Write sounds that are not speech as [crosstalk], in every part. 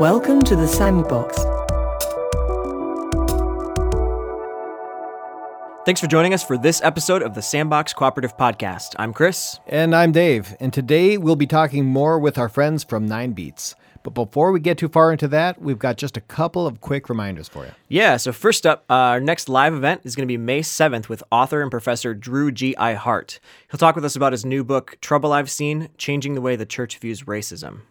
Welcome to the Sandbox. Thanks for joining us for this episode of the Sandbox Cooperative Podcast. I'm Chris. And I'm Dave. And today we'll be talking more with our friends from Nine Beats. But before we get too far into that, we've got just a couple of quick reminders for you. Yeah, so first up, uh, our next live event is going to be May 7th with author and professor Drew G.I. Hart. He'll talk with us about his new book, Trouble I've Seen Changing the Way the Church Views Racism.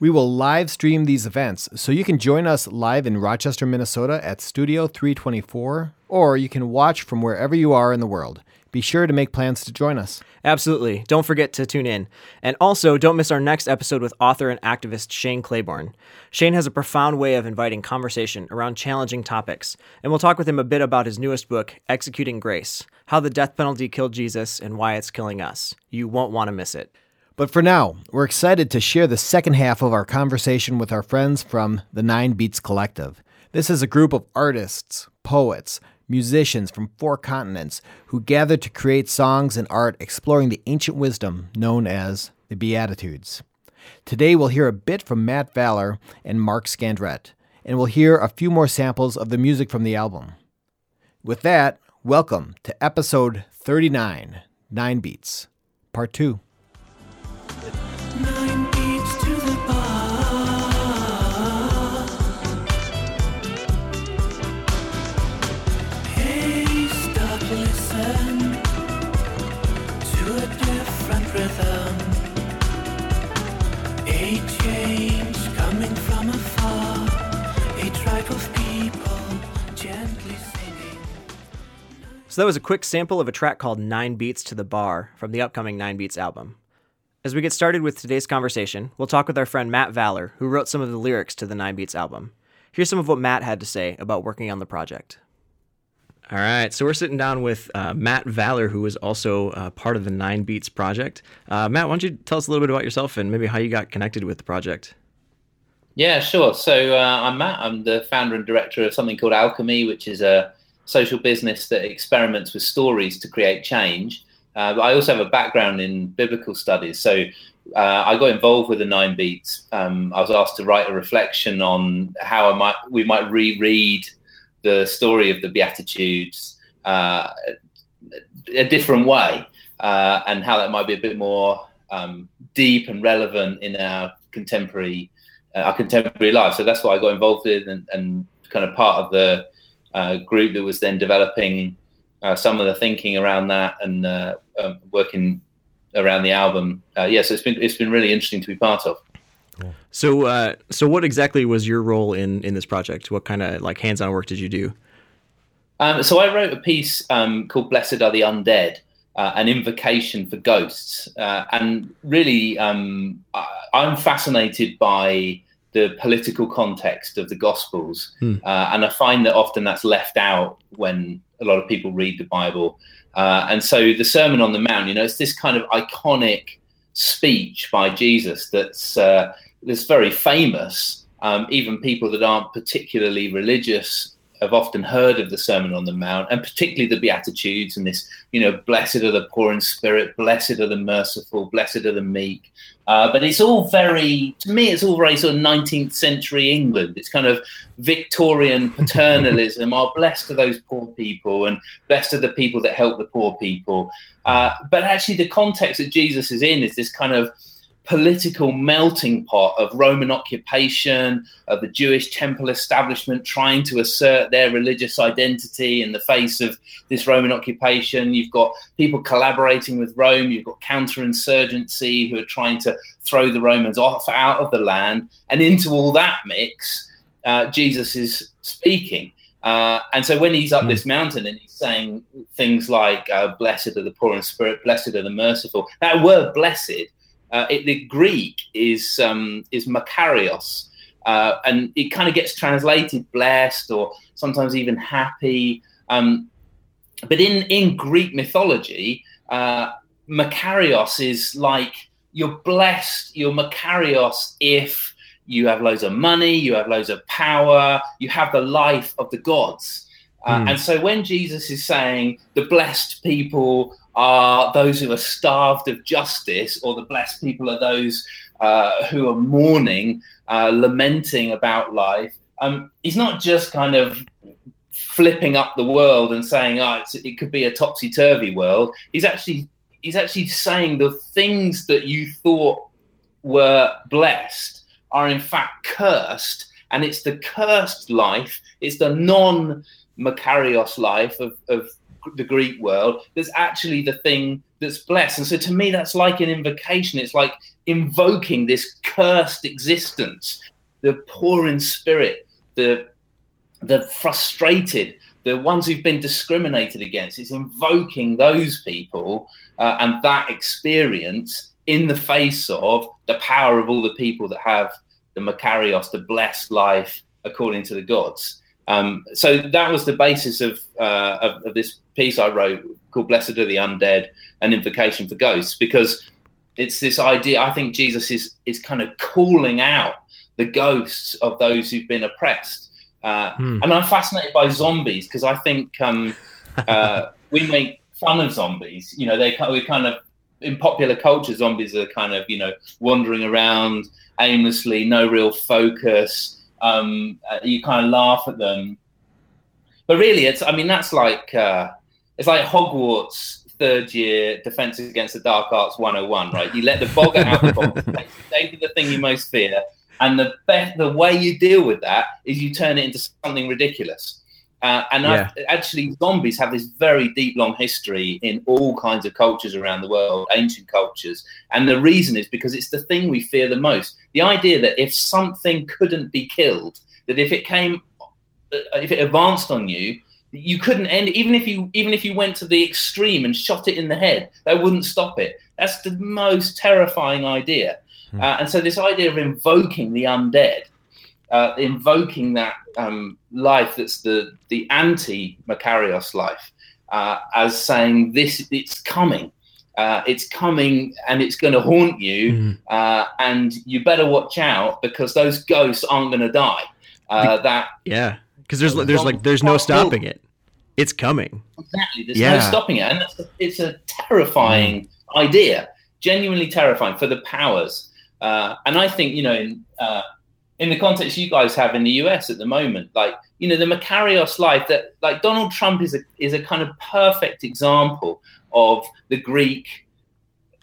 We will live stream these events, so you can join us live in Rochester, Minnesota at Studio 324, or you can watch from wherever you are in the world. Be sure to make plans to join us. Absolutely. Don't forget to tune in. And also, don't miss our next episode with author and activist Shane Claiborne. Shane has a profound way of inviting conversation around challenging topics, and we'll talk with him a bit about his newest book, Executing Grace How the Death Penalty Killed Jesus and Why It's Killing Us. You won't want to miss it. But for now, we're excited to share the second half of our conversation with our friends from the Nine Beats Collective. This is a group of artists, poets, musicians from four continents who gather to create songs and art exploring the ancient wisdom known as the Beatitudes. Today, we'll hear a bit from Matt Valler and Mark Scandrette, and we'll hear a few more samples of the music from the album. With that, welcome to episode 39 Nine Beats, Part 2. So that was a quick sample of a track called Nine Beats to the Bar from the upcoming Nine Beats album. As we get started with today's conversation, we'll talk with our friend Matt Valler, who wrote some of the lyrics to the Nine Beats album. Here's some of what Matt had to say about working on the project. All right, so we're sitting down with uh, Matt Valler, who is also uh, part of the Nine Beats project. Uh, Matt, why don't you tell us a little bit about yourself and maybe how you got connected with the project? Yeah, sure. So uh, I'm Matt. I'm the founder and director of something called Alchemy, which is a social business that experiments with stories to create change. Uh, but I also have a background in biblical studies. So uh, I got involved with the Nine Beats. Um, I was asked to write a reflection on how I might we might reread the story of the Beatitudes uh, a different way, uh, and how that might be a bit more um, deep and relevant in our contemporary uh, our contemporary life. So that's what I got involved in, and, and kind of part of the uh, group that was then developing uh, some of the thinking around that and uh, um, working around the album. Uh, yeah, so it's been it's been really interesting to be part of. So, uh, so what exactly was your role in in this project? What kind of like hands-on work did you do? Um, so I wrote a piece um, called "Blessed Are the Undead." Uh, an invocation for ghosts, uh, and really, um, I, I'm fascinated by the political context of the Gospels, Hmm. uh, and I find that often that's left out when a lot of people read the Bible. Uh, and so, the Sermon on the Mount, you know, it's this kind of iconic speech by Jesus that's uh, that's very famous. Um, even people that aren't particularly religious have often heard of the Sermon on the Mount, and particularly the Beatitudes and this, you know, blessed are the poor in spirit, blessed are the merciful, blessed are the meek. Uh, but it's all very, to me, it's all very sort of 19th century England. It's kind of Victorian [laughs] paternalism. oh, blessed are those poor people, and blessed are the people that help the poor people. Uh, but actually, the context that Jesus is in is this kind of political melting pot of Roman occupation, of the Jewish temple establishment trying to assert their religious identity in the face of this Roman occupation. You've got people collaborating with Rome. You've got counterinsurgency who are trying to throw the Romans off out of the land. And into all that mix, uh, Jesus is speaking. Uh, and so when he's up this mountain and he's saying things like, uh, Blessed are the poor in spirit, blessed are the merciful, that word blessed uh, it, the Greek is um, is makarios, uh, and it kind of gets translated blessed or sometimes even happy. Um, but in in Greek mythology, uh, makarios is like you're blessed, you're makarios if you have loads of money, you have loads of power, you have the life of the gods. Uh, And so when Jesus is saying the blessed people are those who are starved of justice, or the blessed people are those uh, who are mourning, uh, lamenting about life, um, he's not just kind of flipping up the world and saying, "Oh, it's, it could be a topsy turvy world." He's actually he's actually saying the things that you thought were blessed are in fact cursed, and it's the cursed life, it's the non Makarios life of, of the Greek world that's actually the thing that's blessed. And so to me, that's like an invocation. It's like invoking this cursed existence, the poor in spirit, the the frustrated, the ones who've been discriminated against. It's invoking those people uh, and that experience in the face of the power of all the people that have the Makarios, the blessed life according to the gods. Um, so that was the basis of, uh, of, of this piece I wrote called "Blessed Are the Undead: An Invocation for Ghosts," because it's this idea. I think Jesus is is kind of calling out the ghosts of those who've been oppressed, uh, and I'm fascinated by zombies because I think um, uh, [laughs] we make fun of zombies. You know, they we kind of in popular culture, zombies are kind of you know wandering around aimlessly, no real focus um, uh, you kind of laugh at them. But really, it's I mean that's like uh, it's like Hogwarts third year defense against the dark arts 101 right? You let the boggart out of the box [laughs] they do the thing you most fear. And the best the way you deal with that is you turn it into something ridiculous uh, and Yeah. Actually zombies have this very deep long history in all kinds of cultures around the world ancient cultures. And the reason is because it's the thing we fear the most. The idea that if something couldn't be killed that if it came uh, if it advanced on you you couldn't end even if you even if you went to the extreme and shot it in the head that wouldn't stop it. That's the most terrifying idea. Uh, and so this idea of invoking the undead uh, invoking that um, life that's the the anti Makarios life uh, as saying this it's coming uh, it's coming and it's going to haunt you uh, and you better watch out because those ghosts aren't going to die uh, that Yeah, because there's there's like there's no stopping it. It's coming. Exactly. There's no stopping it, and it's a, it's a terrifying idea, genuinely terrifying for the powers. Uh, and I think you know, in uh, in the context you guys have in the US at the moment, like you know, the Makarios life that like Donald Trump is a is a kind of perfect example of the Greek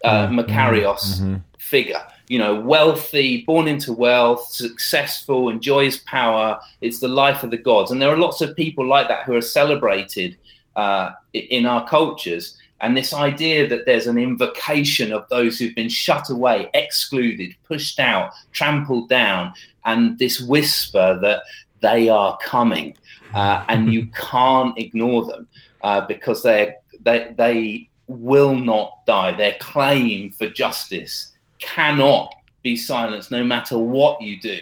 uh, Makarios Mhm. figure. You know, wealthy, born into wealth, successful, enjoys power. It's the life of the gods, and there are lots of people like that who are celebrated uh, in our cultures. And this idea that there's an invocation of those who've been shut away, excluded, pushed out, trampled down, and this whisper that they are coming, uh, and you [laughs] can't ignore them uh, because they they they will not die. Their claim for justice cannot be silenced, no matter what you do.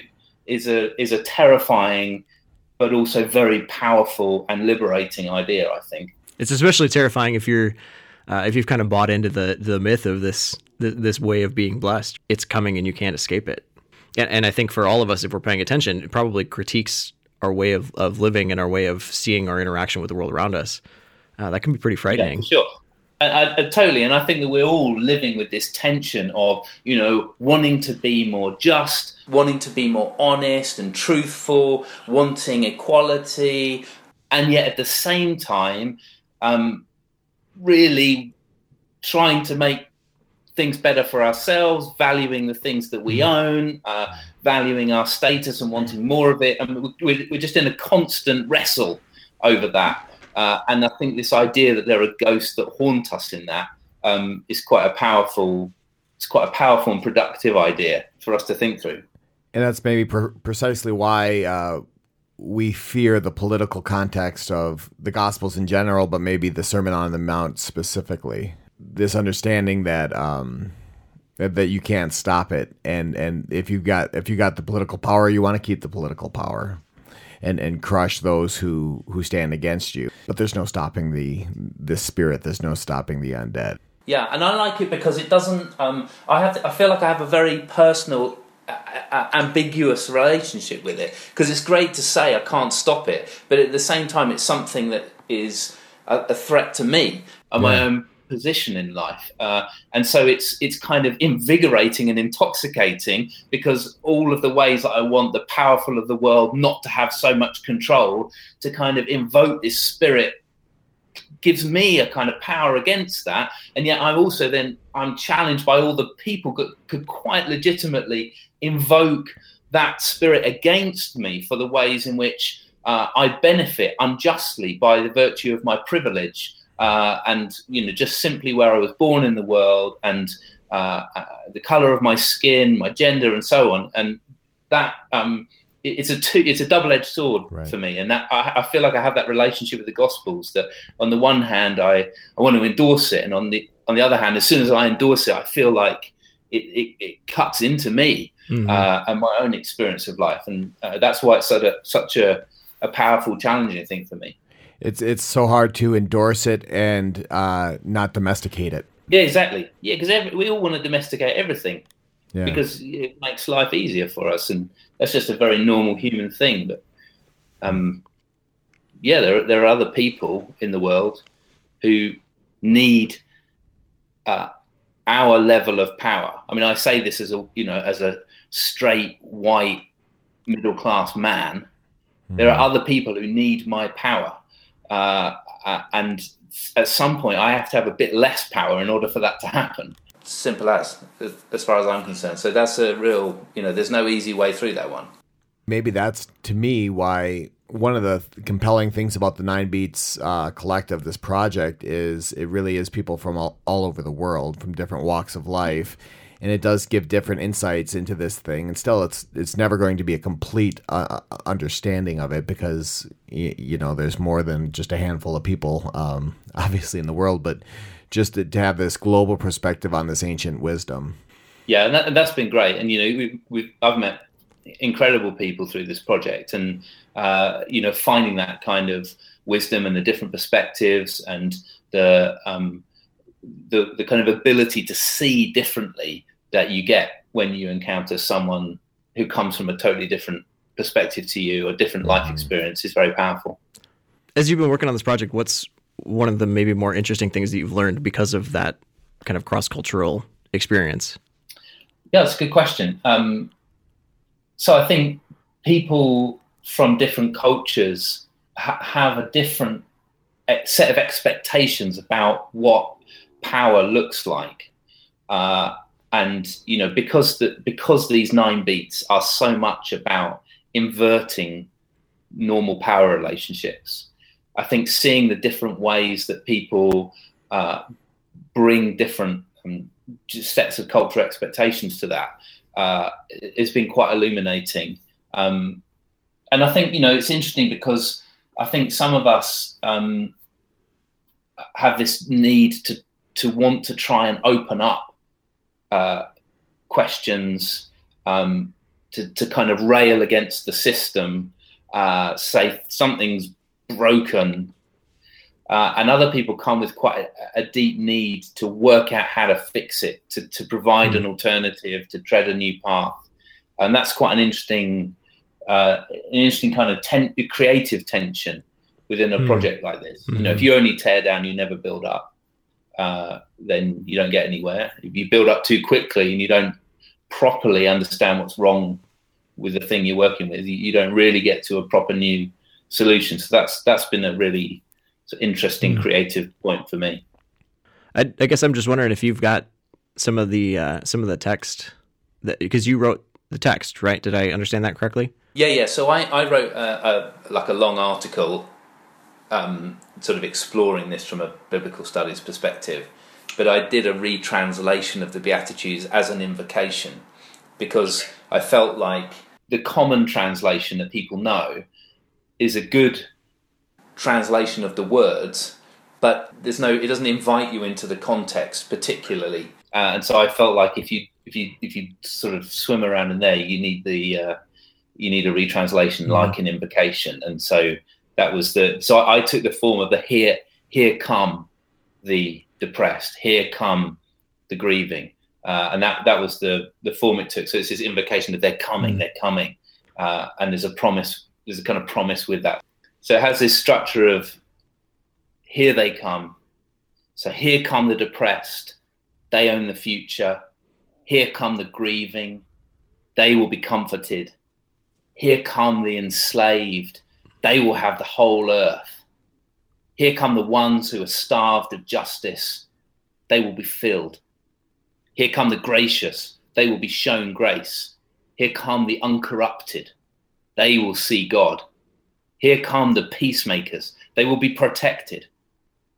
Is a is a terrifying, but also very powerful and liberating idea. I think. It's especially terrifying if you're uh, if you've kind of bought into the the myth of this th- this way of being blessed. It's coming and you can't escape it. And, and I think for all of us, if we're paying attention, it probably critiques our way of, of living and our way of seeing our interaction with the world around us. Uh, that can be pretty frightening. for sure. I, I totally, and I think that we're all living with this tension of you know wanting to be more just, wanting to be more honest and truthful, wanting equality, and yet at the same time, um, really trying to make things better for ourselves, valuing the things that we own, uh, valuing our status and wanting more of it, and we're, we're just in a constant wrestle over that. Uh, and I think this idea that there are ghosts that haunt us in that um, is quite a powerful, it's quite a powerful and productive idea for us to think through. And that's maybe per- precisely why uh, we fear the political context of the Gospels in general, but maybe the Sermon on the Mount specifically. This understanding that um, that, you can't stop it, and and if you've got if you got the political power, you want to keep the political power, and and crush those who who stand against you. But there's no stopping the the spirit. There's no stopping the undead. Yeah, and I like it because it doesn't. Um, I have. To, I feel like I have a very personal a, a- ambiguous relationship with it because it's great to say I can't stop it, but at the same time, it's something that is a, a threat to me. and my own position in life. Uh, and so it's it's kind of invigorating and intoxicating because all of the ways that I want the powerful of the world not to have so much control to kind of invoke this spirit gives me a kind of power against that. And yet i'm also then i'm challenged by all the people that could quite legitimately invoke that spirit against me for the ways in which uh, i benefit unjustly by the virtue of my privilege uh, and you know just simply where i was born in the world and uh, uh, the color of my skin my gender and so on. And that um, it's a two, it's a double-edged sword Right. for me and that I, I feel like i have that relationship with the gospels that on the one hand i i want to endorse it and on the on the other hand as soon as i endorse it i feel like it, it, it cuts into me Mhm. uh, and my own experience of life and uh, that's why it's such a such a, a powerful challenging thing for me It's it's so hard to endorse it and uh, not domesticate it. yeah exactly yeah because we all want to domesticate everything Yeah. because it makes life easier for us and that's just a very normal human thing but um yeah there, there are other people in the world who need uh, our level of power. I mean i say this as a you know as a straight white middle class man there are other people who need my power uh, uh, and at some point i have to have a bit less power in order for that to happen Simple as, as far as I'm concerned. So that's a real, you know, there's no easy way through that one. maybe that's to me why one of the compelling things about the Nine Beats uh, collective, this project, is it really is people from all, all over the world, from different walks of life, and it does give different insights into this thing. And still, it's it's never going to be a complete uh, uh, understanding of it because y- you know there's more than just a handful of people, um, [laughs] obviously in the world, but just to, to have this global perspective on this ancient wisdom. yeah and, that, and that's been great. And you know we've, we've i've met incredible people through this project and uh, you know finding that kind of wisdom and the different perspectives and the um, the the kind of ability to see differently that you get when you encounter someone who comes from a totally different perspective to you or different life experience is very powerful. As you've been working on this project, what's one of the maybe more interesting things that you've learned because of that kind of cross cultural experience? Yeah, that's a good question. Um, so I think people from different cultures ha- have a different set of expectations about what power looks like, uh, and you know because the, because these nine beats are so much about inverting normal power relationships. I think seeing the different ways that people uh, bring different um, sets of cultural expectations to that uh, has been quite illuminating. Um, and I think you know it's interesting because I think some of us um, have this need to to want to try and open up uh, questions um, to to kind of rail against the system, uh, say something's broken uh, and other people come with quite a, a deep need to work out how to fix it, to, to provide an alternative, to tread a new path, and that's quite an interesting, uh, an interesting kind of ten- creative tension within a Hmm. project like this. You know, if you only tear down, you never build up. Uh, then you don't get anywhere. If you build up too quickly and you don't properly understand what's wrong with the thing you're working with, you, you don't really get to a proper new solution. So that's that's been a really interesting creative point for me. I, I guess I'm just wondering if you've got some of the uh, some of the text that because you wrote the text, right? Did I understand that correctly? Yeah, yeah. So I, I wrote a, a, like a long article, um, sort of exploring this from a biblical studies perspective. But I did a retranslation of the Beatitudes as an invocation because I felt like The common translation that people know is a good translation of the words, but there's no. It doesn't invite you into the context particularly. uh, and so I felt like if you if you if you sort of swim around in there, you need the uh, you need a retranslation like an invocation, and so that was the so I, I took the form of the here here come the depressed, here come the grieving, uh, and that that was the the form it took. So it's this invocation that they're coming, they're coming, uh, and there's a promise. There's a kind of promise with that. So it has this structure of here they come. So here come the depressed, they own the future. Here come the grieving, they will be comforted. Here come the enslaved, they will have the whole earth. Here come the ones who are starved of justice, they will be filled. Here come the gracious, they will be shown grace. Here come the uncorrupted, they will see God. Here come the peacemakers, they will be protected.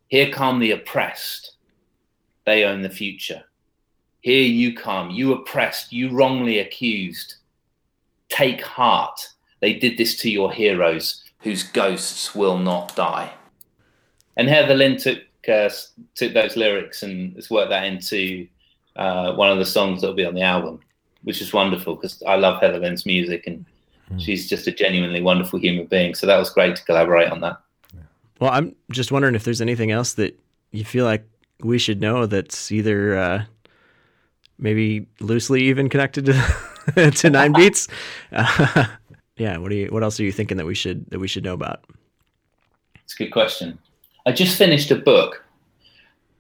Here come the oppressed, they own the future. Here you come, you oppressed, you wrongly accused. Take heart, they did this to your heroes. Whose ghosts will not die. And Heather Lynn took uh, took those lyrics and has worked that into uh, one of the songs that'll be on the album, which is wonderful because I love Heather Lynn's music and she's just a genuinely wonderful human being. So that was great to collaborate on that. Well, I'm just wondering if there's anything else that you feel like we should know that's either uh, maybe loosely even connected to [laughs] to Nine Beats. Uh, [laughs] yeah, what do you? What else are you thinking that we should that we should know about? It's a good question. I just finished a book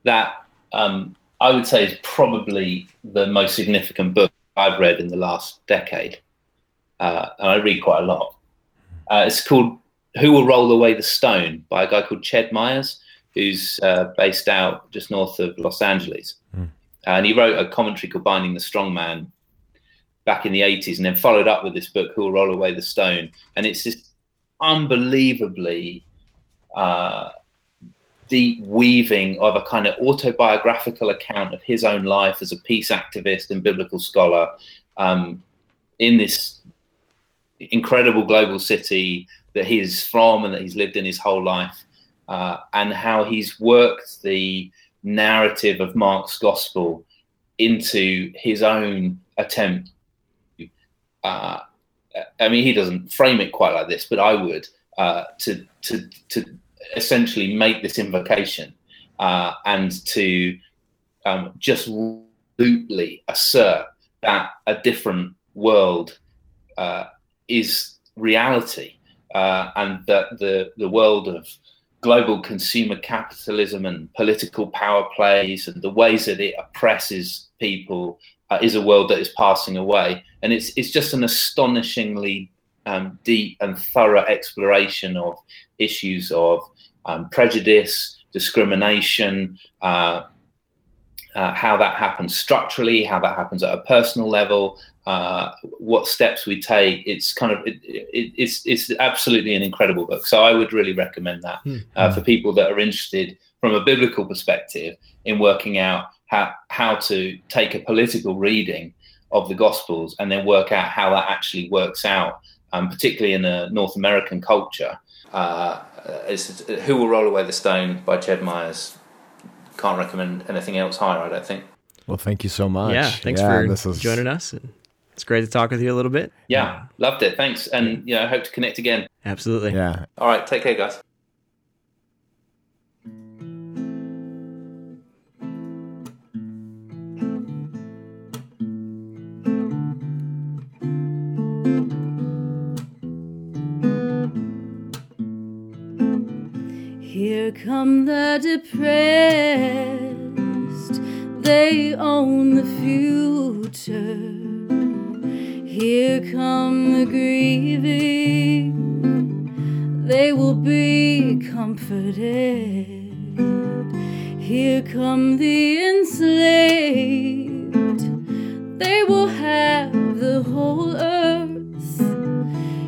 that um, I would say is probably the most significant book I've read in the last decade. Uh, and I read quite a lot. Uh, it's called Who Will Roll Away the Stone by a guy called Ched Myers, who's uh, based out just north of Los Angeles. and he wrote a commentary called Binding the Strong Man back in the 80s and then followed up with this book, Who Will Roll Away the Stone. And it's this unbelievably uh, deep weaving of a kind of autobiographical account of his own life as a peace activist and biblical scholar um, in this incredible global city that he's from and that he's lived in his whole life, uh, and how he's worked the narrative of Mark's gospel into his own attempt. Uh, I mean, he doesn't frame it quite like this, but I would uh, to to to essentially make this invocation uh, and to um, just absolutely assert that a different world uh, is reality uh, and that the, the world of global consumer capitalism and political power plays and the ways that it oppresses people uh, is a world that is passing away. And it's, it's just an astonishingly um, deep and thorough exploration of issues of um, prejudice, discrimination, uh, uh, how that happens structurally, how that happens at a personal level, uh, what steps we take. It's kind of it, it, it's it's absolutely an incredible book. So I would really recommend that uh, for people that are interested from a biblical perspective in working out how how to take a political reading of the Gospels and then work out how that actually works out, um, particularly in a North American culture. Uh, Who Will Roll Away the Stone by Ched Myers. Can't recommend anything else higher, I don't think. Well, thank you so much. Yeah, thanks Yeah, for this is- joining us. And it's great to talk with you a little bit. Yeah, loved it. Thanks, and you know, I hope to connect again. Absolutely. Yeah, All right, take care, guys. Here come the depressed, they own the future. Here come the grieving, they will be comforted. Here come the enslaved, they will have the whole earth.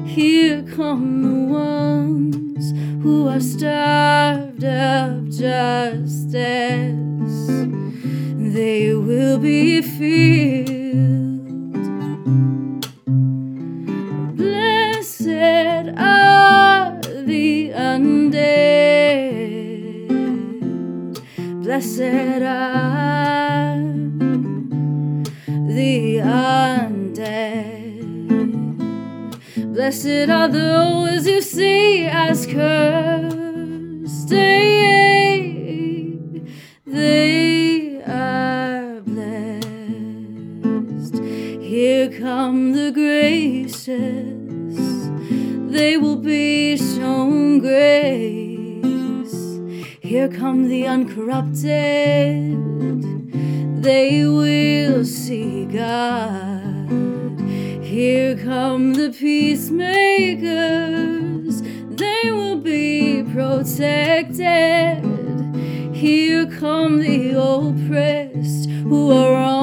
Here come the ones who are starved of justice. They will be filled. Blessed are the undead. Blessed are the undead. Blessed are those who see us cursed. Yea, they are blessed. Here come the graces, they will be shown grace. Here come the uncorrupted, they will see God. Here come the peacemakers, protected. Here come the oppressed who are wrongly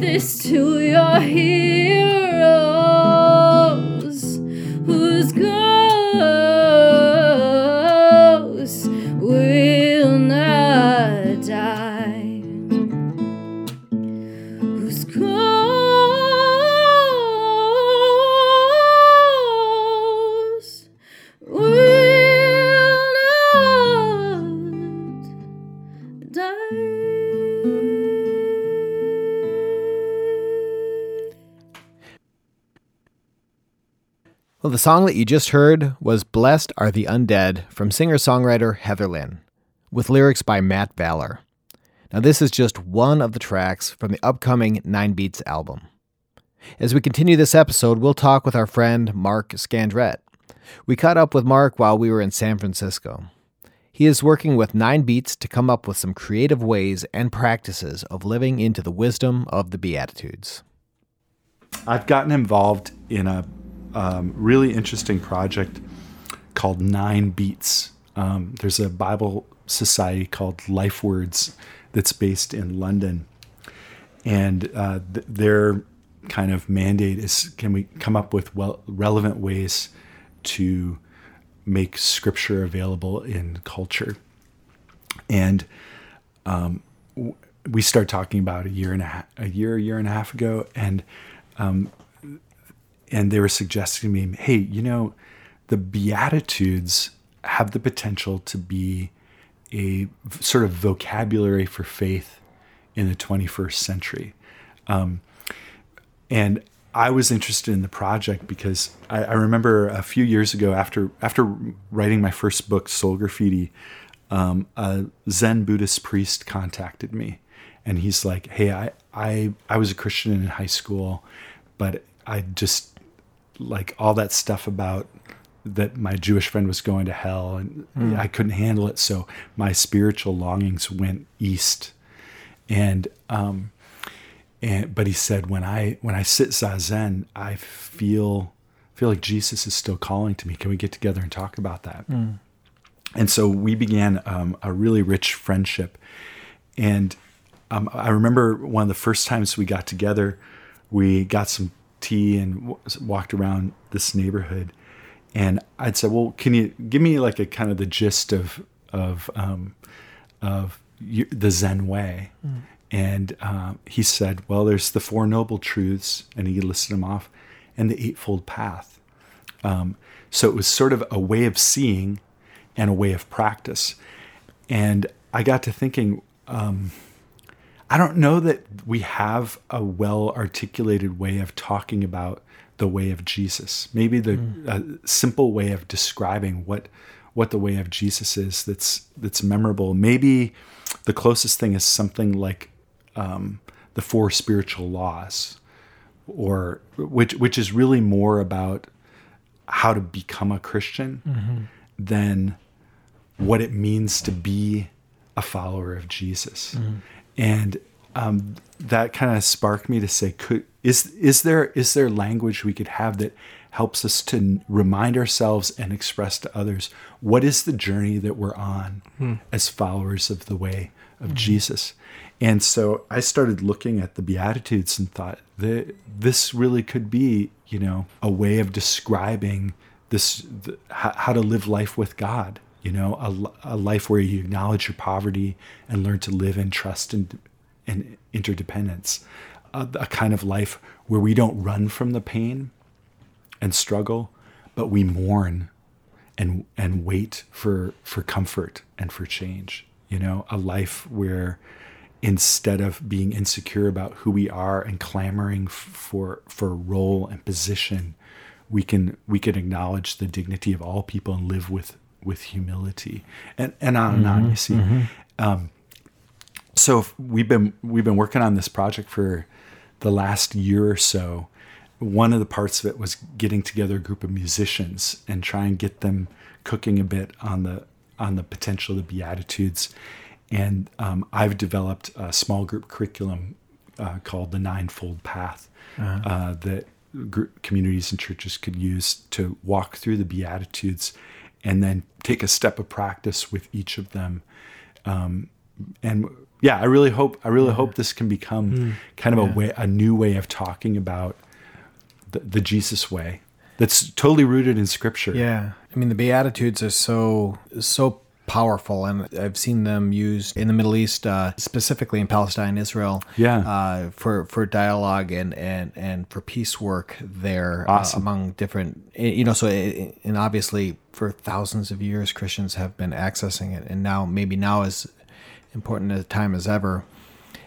this to your heroes, the song that you just heard was Blessed Are the Undead from singer songwriter Heather Lynn, with lyrics by Matt Valler. Now, this is just one of the tracks from the upcoming Nine Beats album. As we continue this episode, we'll talk with our friend Mark Scandrette. We caught up with Mark while we were in San Francisco. He is working with Nine Beats to come up with some creative ways and practices of living into the wisdom of the Beatitudes. I've gotten involved in a um, really interesting project called Nine Beats. Um, there's a Bible society called Lifewords that's based in London, and uh, th- their kind of mandate is: can we come up with well relevant ways to make Scripture available in culture? And um, w- we started talking about a year and a half, a year, a year and a half ago, and um, and they were suggesting to me, hey, you know, the Beatitudes have the potential to be a sort of vocabulary for faith in the 21st century. Um, and I was interested in the project because I, I remember a few years ago, after after writing my first book, Soul Graffiti, um, a Zen Buddhist priest contacted me, and he's like, "Hey, I I I was a Christian in high school, but I just like all that stuff about that my Jewish friend was going to hell, and I couldn't handle it, so my spiritual longings went east, and um, and but he said when I when I sit zazen, I feel feel like Jesus is still calling to me. Can we get together and talk about that? And so we began um, a really rich friendship. And um, I remember one of the first times we got together, we got some tea and w- walked around this neighborhood. And I'd say, "Well, can you give me like a kind of the gist of of um, of the Zen way?" And um, he said, "Well, there's the Four Noble Truths," and he listed them off, and the Eightfold Path. Um, so it was sort of a way of seeing and a way of practice. And I got to thinking, um, I don't know that we have a well articulated way of talking about the way of Jesus. Maybe the hmm. a simple way of describing what what the way of Jesus is that's that's memorable. Maybe the closest thing is something like um, the four spiritual laws, or which which is really more about how to become a Christian mm-hmm. than what it means to be a follower of Jesus. Mm-hmm. And um, that kind of sparked me to say, could is is there is there language we could have that helps us to remind ourselves and express to others what is the journey that we're on as followers of the way of Jesus? And so I started looking at the Beatitudes and thought that this really could be, you know, a way of describing this the, how to live life with God. You know, a, a life where you acknowledge your poverty and learn to live in trust and, and interdependence. A, a kind of life where we don't run from the pain and struggle, but we mourn and and wait for for comfort and for change. You know, a life where instead of being insecure about who we are and clamoring for for role and position, we can we can acknowledge the dignity of all people and live with with humility and and on and on. You see, um, so we've been we've been working on this project for the last year or so. One of the parts of it was getting together a group of musicians and try and get them cooking a bit on the on the potential of the Beatitudes. And um, I've developed a small group curriculum uh, called the Ninefold Path uh, that communities and churches could use to walk through the Beatitudes and then take a step of practice with each of them. Um, and yeah, I really hope I really hope this can become kind of a way a new way of talking about the, the Jesus way that's totally rooted in Scripture. Yeah, I mean the Beatitudes are so so powerful, and I've seen them used in the Middle East, uh, specifically in Palestine, Israel. Yeah. uh, for for dialogue and and and for peace work there Awesome. uh, among different, you know. So and obviously for thousands of years, Christians have been accessing it, and now maybe now is important a time as ever.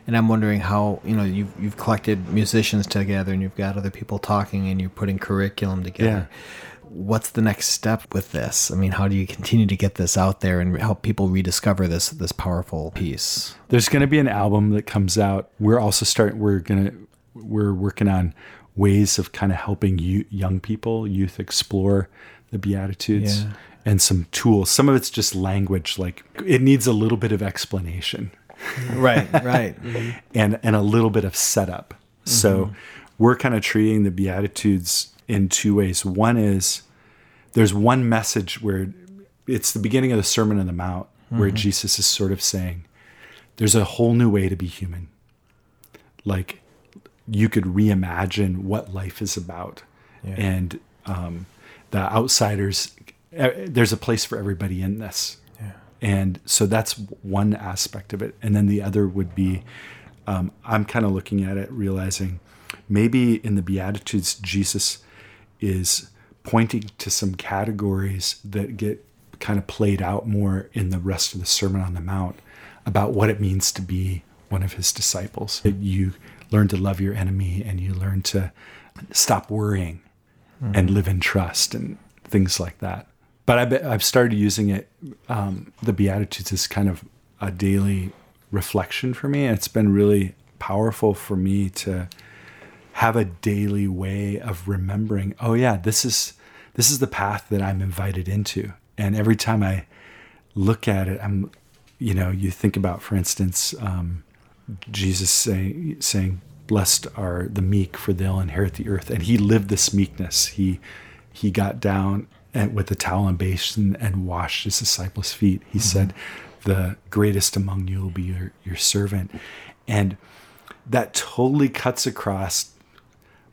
And I'm wondering how you know you've you've collected musicians together and you've got other people talking and you're putting curriculum together. What's the next step with this? I mean, how do you continue to get this out there and help people rediscover this this powerful piece? There's going to be an album that comes out. We're also starting. We're gonna we're working on ways of kind of helping you, young people, youth explore the Beatitudes Yeah. and some tools. Some of it's just language. Like it needs a little bit of explanation. [laughs] Right, right. and and a little bit of setup. So mm-hmm. we're kind of treating the beatitudes in two ways. One is there's one message where it's the beginning of the Sermon on the Mount where Jesus is sort of saying there's a whole new way to be human. Like you could reimagine what life is about. And um, the outsiders there's a place for everybody in this. And so that's one aspect of it. And then the other would be um, I'm kind of looking at it, realizing maybe in the Beatitudes, Jesus is pointing to some categories that get kind of played out more in the rest of the Sermon on the Mount about what it means to be one of his disciples. That you learn to love your enemy and you learn to stop worrying and live in trust and things like that. But I've started using it, um, the Beatitudes, as kind of a daily reflection for me. And it's been really powerful for me to have a daily way of remembering, oh yeah, this is this is the path that I'm invited into. And every time I look at it, I'm you know, you think about, for instance, um, Jesus saying saying, Blessed are the meek, for they'll inherit the earth. And he lived this meekness. He he got down and with the towel and basin and washed his disciples' feet. He said, The greatest among you will be your, your servant. And that totally cuts across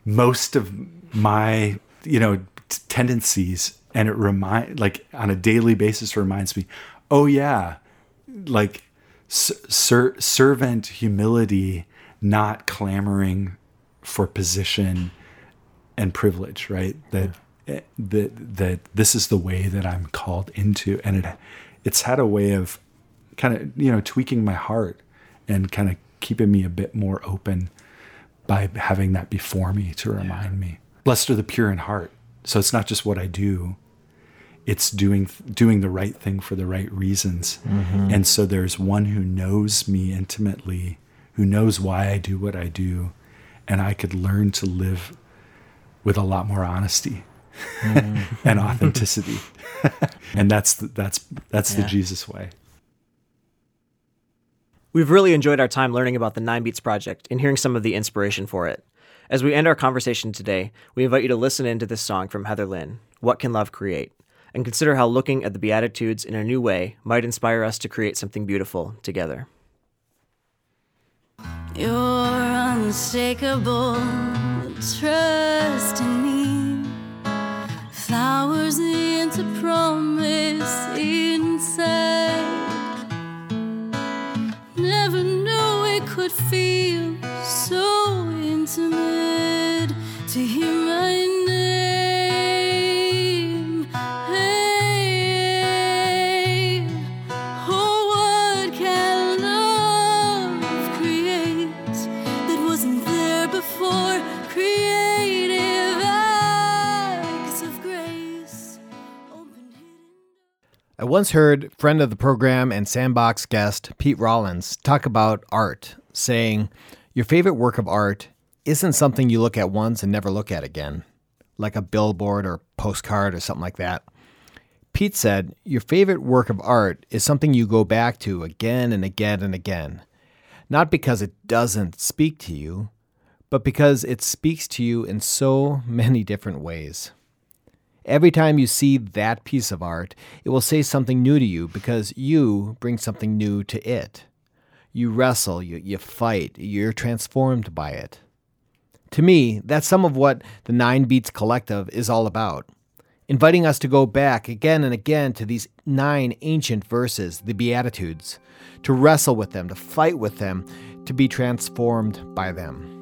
most of my, you know, t- tendencies. And it remind like on a daily basis reminds me, oh yeah, like ser- servant humility, not clamoring for position and privilege, right? That eh, that that this is the way that I'm called into, and it it's had a way of kind of you know tweaking my heart and kind of keeping me a bit more open by having that before me to remind me. Blessed are the pure in heart. So it's not just what I do; it's doing doing the right thing for the right reasons. Mm-hmm. And so there's one who knows me intimately, who knows why I do what I do, and I could learn to live with a lot more honesty mm. [laughs] and authenticity. [laughs] and that's the, that's that's the Jesus way. We've really enjoyed our time learning about the Nine Beats Project and hearing some of the inspiration for it. As we end our conversation today, we invite you to listen in to this song from Heather Lynn, What Can Love Create? and consider how looking at the Beatitudes in a new way might inspire us to create something beautiful together. You're unshakable, trust in me. Flowers into promise inside. Could feel so intimate to hear my I once heard friend of the program and Sandbox guest Pete Rollins talk about art, saying, Your favorite work of art isn't something you look at once and never look at again, like a billboard or postcard or something like that. Pete said, Your favorite work of art is something you go back to again and again and again, not because it doesn't speak to you, but because it speaks to you in so many different ways. Every time you see that piece of art, it will say something new to you because you bring something new to it. You wrestle, you, you fight, you're transformed by it. To me, that's some of what the Nine Beats Collective is all about. Inviting us to go back again and again to these nine ancient verses, the Beatitudes, to wrestle with them, to fight with them, to be transformed by them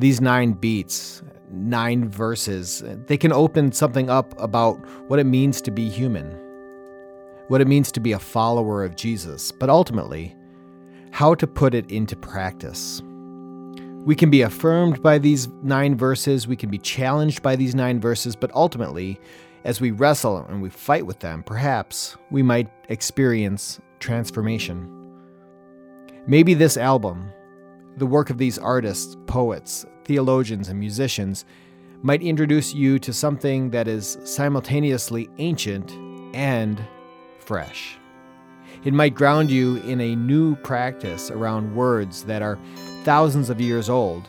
these nine beats, nine verses, they can open something up about what it means to be human, what it means to be a follower of Jesus, but ultimately, how to put it into practice. We can be affirmed by these nine verses, we can be challenged by these nine verses, but ultimately, as we wrestle and we fight with them, perhaps we might experience transformation. Maybe this album, the work of these artists, poets, theologians, and musicians might introduce you to something that is simultaneously ancient and fresh. It might ground you in a new practice around words that are thousands of years old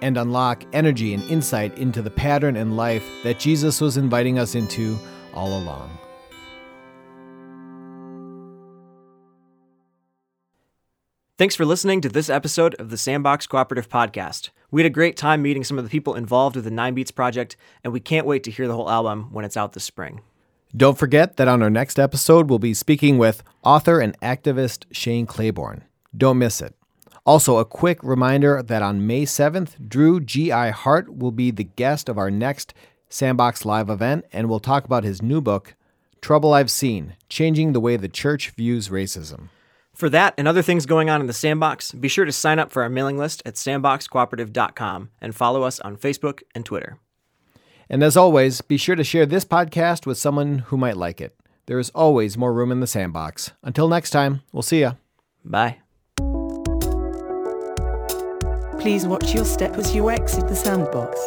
and unlock energy and insight into the pattern and life that Jesus was inviting us into all along. Thanks for listening to this episode of the Sandbox Cooperative Podcast. We had a great time meeting some of the people involved with the Nine Beats project, and we can't wait to hear the whole album when it's out this spring. Don't forget that on our next episode, we'll be speaking with author and activist Shane Claiborne. Don't miss it. Also, a quick reminder that on May 7th, Drew G.I. Hart will be the guest of our next Sandbox Live event, and we'll talk about his new book, Trouble I've Seen Changing the Way the Church Views Racism. For that and other things going on in the Sandbox, be sure to sign up for our mailing list at sandboxcooperative.com and follow us on Facebook and Twitter. And as always, be sure to share this podcast with someone who might like it. There is always more room in the sandbox. Until next time, we'll see ya. Bye. Please watch your step as you exit the sandbox.